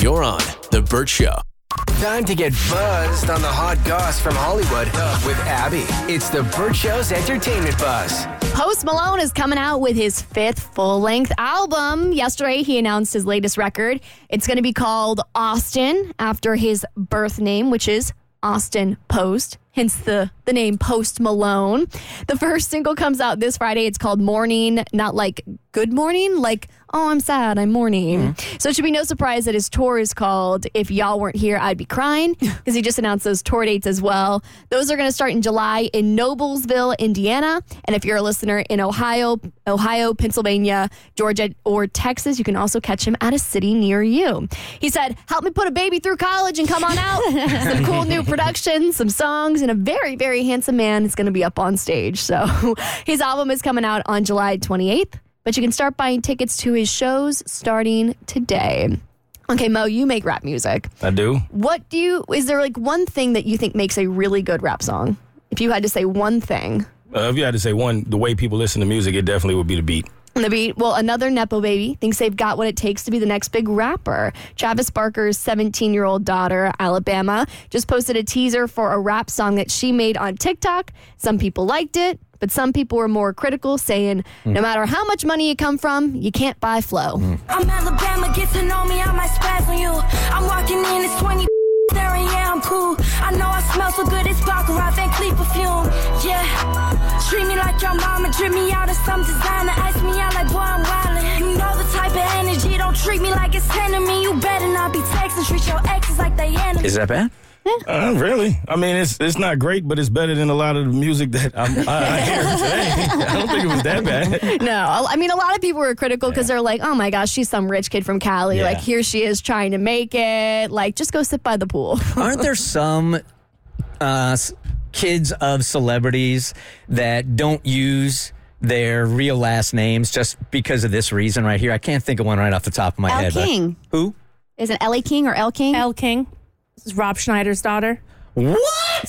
You're on The Burt Show. Time to get buzzed on the hot goss from Hollywood with Abby. It's the Burt Show's entertainment buzz. Post Malone is coming out with his fifth full length album. Yesterday, he announced his latest record. It's going to be called Austin after his birth name, which is Austin Post, hence the, the name Post Malone. The first single comes out this Friday. It's called Morning, not like Good Morning, like, oh, I'm sad, I'm mourning. Mm-hmm. So it should be no surprise that his tour is called If Y'all Weren't Here, I'd Be Crying, because he just announced those tour dates as well. Those are going to start in July in Noblesville, Indiana. And if you're a listener in Ohio, Ohio, Pennsylvania, Georgia, or Texas, you can also catch him at a city near you. He said, Help me put a baby through college and come on out. some cool new production, some songs, and a very, very handsome man is going to be up on stage. So his album is coming out on July 28th, but you can start buying tickets to his shows starting today. Okay, Mo, you make rap music. I do. What do you, is there like one thing that you think makes a really good rap song? If you had to say one thing. Uh, if you had to say one, the way people listen to music, it definitely would be the beat. On the beat, well, another Nepo baby thinks they've got what it takes to be the next big rapper. Travis Barker's 17 year old daughter, Alabama, just posted a teaser for a rap song that she made on TikTok. Some people liked it, but some people were more critical, saying, hmm. no matter how much money you come from, you can't buy flow. Hmm. I'm Alabama, get to know me, I might spaz on you. I'm walking in, it's 20 staring, yeah, I'm cool. I know I smell so good, it's Baccarat, Van Cleef perfume, yeah. Treat me like your mama, drip me out of some designer, ice me out like boy, I'm wildin'. You know the type of energy, don't treat me like it's enemy. You better not be texting, treat your exes like they enemy. Is that bad? Uh, really? I mean, it's it's not great, but it's better than a lot of the music that I'm, I, I hear today. I don't think it was that bad. No, I mean, a lot of people were critical because they're like, oh my gosh, she's some rich kid from Cali. Yeah. Like, here she is trying to make it. Like, just go sit by the pool. Aren't there some uh, s- kids of celebrities that don't use their real last names just because of this reason right here? I can't think of one right off the top of my Elle head. but- King. Who? Is it Ellie King or Elle King? Elle King. This is Rob Schneider's daughter, What?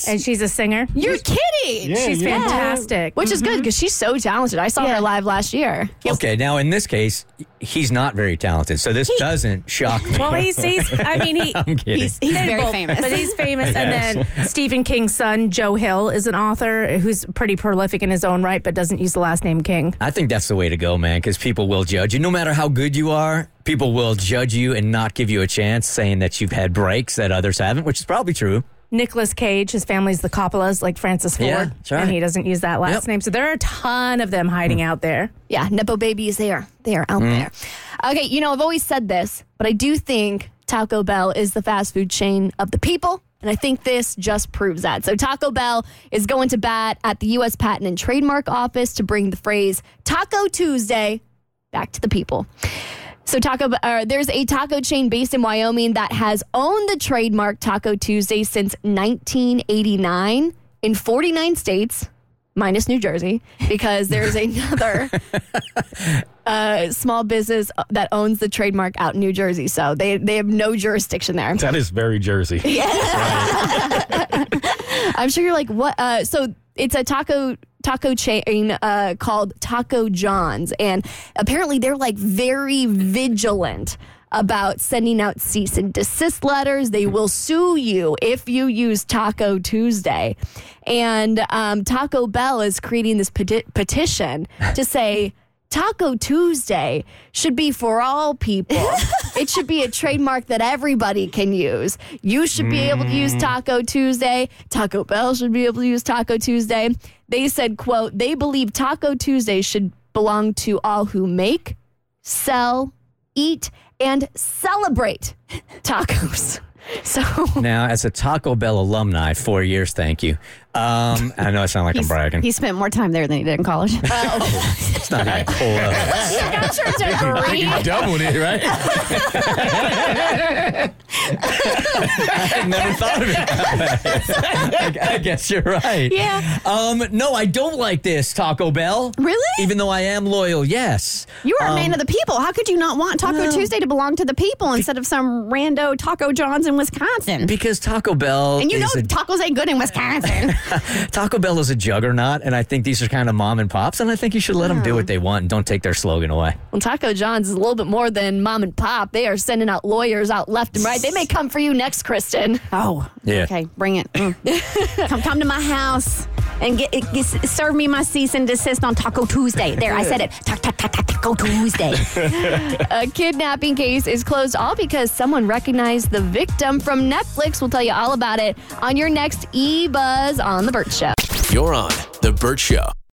And she's a singer. You're kidding. She's yeah. fantastic. Which is good mm-hmm. because she's so talented. I saw Yeah. her live last year. Okay, now in this case, he's not very talented, so this doesn't shock me. Well, he's, he's I mean, he, I'm kidding. He's, he's very both- famous. But he's famous. And then Stephen King's son, Joe Hill, is an author who's pretty prolific in his own right, but doesn't use the last name King. I think that's the way to go, man, because people will judge you. No matter how good you are, people will judge you and not give you a chance, saying that you've had breaks that others haven't, which is probably true. Nicolas Cage, his family's the Coppolas, like Francis Ford, Yeah, that's right. and he doesn't use that last Yep. name. So there are a ton of them hiding hmm. out there. Yeah, Nepo babies, they are. They are out hmm. there. Okay, you know, I've always said this, but I do think Taco Bell is the fast food chain of the people. And I think this just proves that. So Taco Bell is going to bat at the U.S. Patent and Trademark Office to bring the phrase Taco Tuesday back to the people. So Taco, uh, there's a taco chain based in Wyoming that has owned the trademark Taco Tuesday since 1989 in 49 states, minus New Jersey, because there's another uh, small business that owns the trademark out in New Jersey. So they they have no jurisdiction there. That is very Jersey. Yeah. I'm sure you're like, what? Uh, so it's a taco taco chain uh, called Taco John's, and apparently they're like very vigilant about sending out cease and desist letters. They will sue you if you use Taco Tuesday, and um, Taco Bell is creating this peti- petition to say. Taco Tuesday should be for all people. it should be a trademark that everybody can use. You should be able to use hmm. Taco Tuesday. Taco Bell should be able to use Taco Tuesday. They said, quote, they believe Taco Tuesday should belong to all who make, sell, eat, and celebrate tacos. So Now, as a Taco Bell alumni, four years, thank you. Um, I know I sound like I'm bragging. He spent more time there than he did in college. It's not even close. got your degree. Doubled it, right? I never thought of it that way. I, I guess you're right. Yeah. Um, no, I don't like this, Taco Bell. Really? Even though I am loyal, yes. You are a Um, man of the people. How could you not want Taco Tuesday to belong to the people instead of some rando Taco John's in Wisconsin? Because Taco Bell and you know a, tacos ain't good in Wisconsin. Taco Bell is a juggernaut, and I think these are kind of mom and pops, and I think you should let them do what they want and don't take their slogan away. Well, Taco John's is a little bit more than mom and pop. They are sending out lawyers out left and right. They may come for you next, Kristen. oh, Yeah. Okay, bring it. Mm. come, come to my house and get, get serve me my cease and desist on Taco Tuesday. There, I said it. Ta- ta- ta- ta- Taco Tuesday. A kidnapping case is closed all because someone recognized the victim from Netflix. We'll tell you all about it on your next E Buzz on The Burt Show. You're on The Burt Show.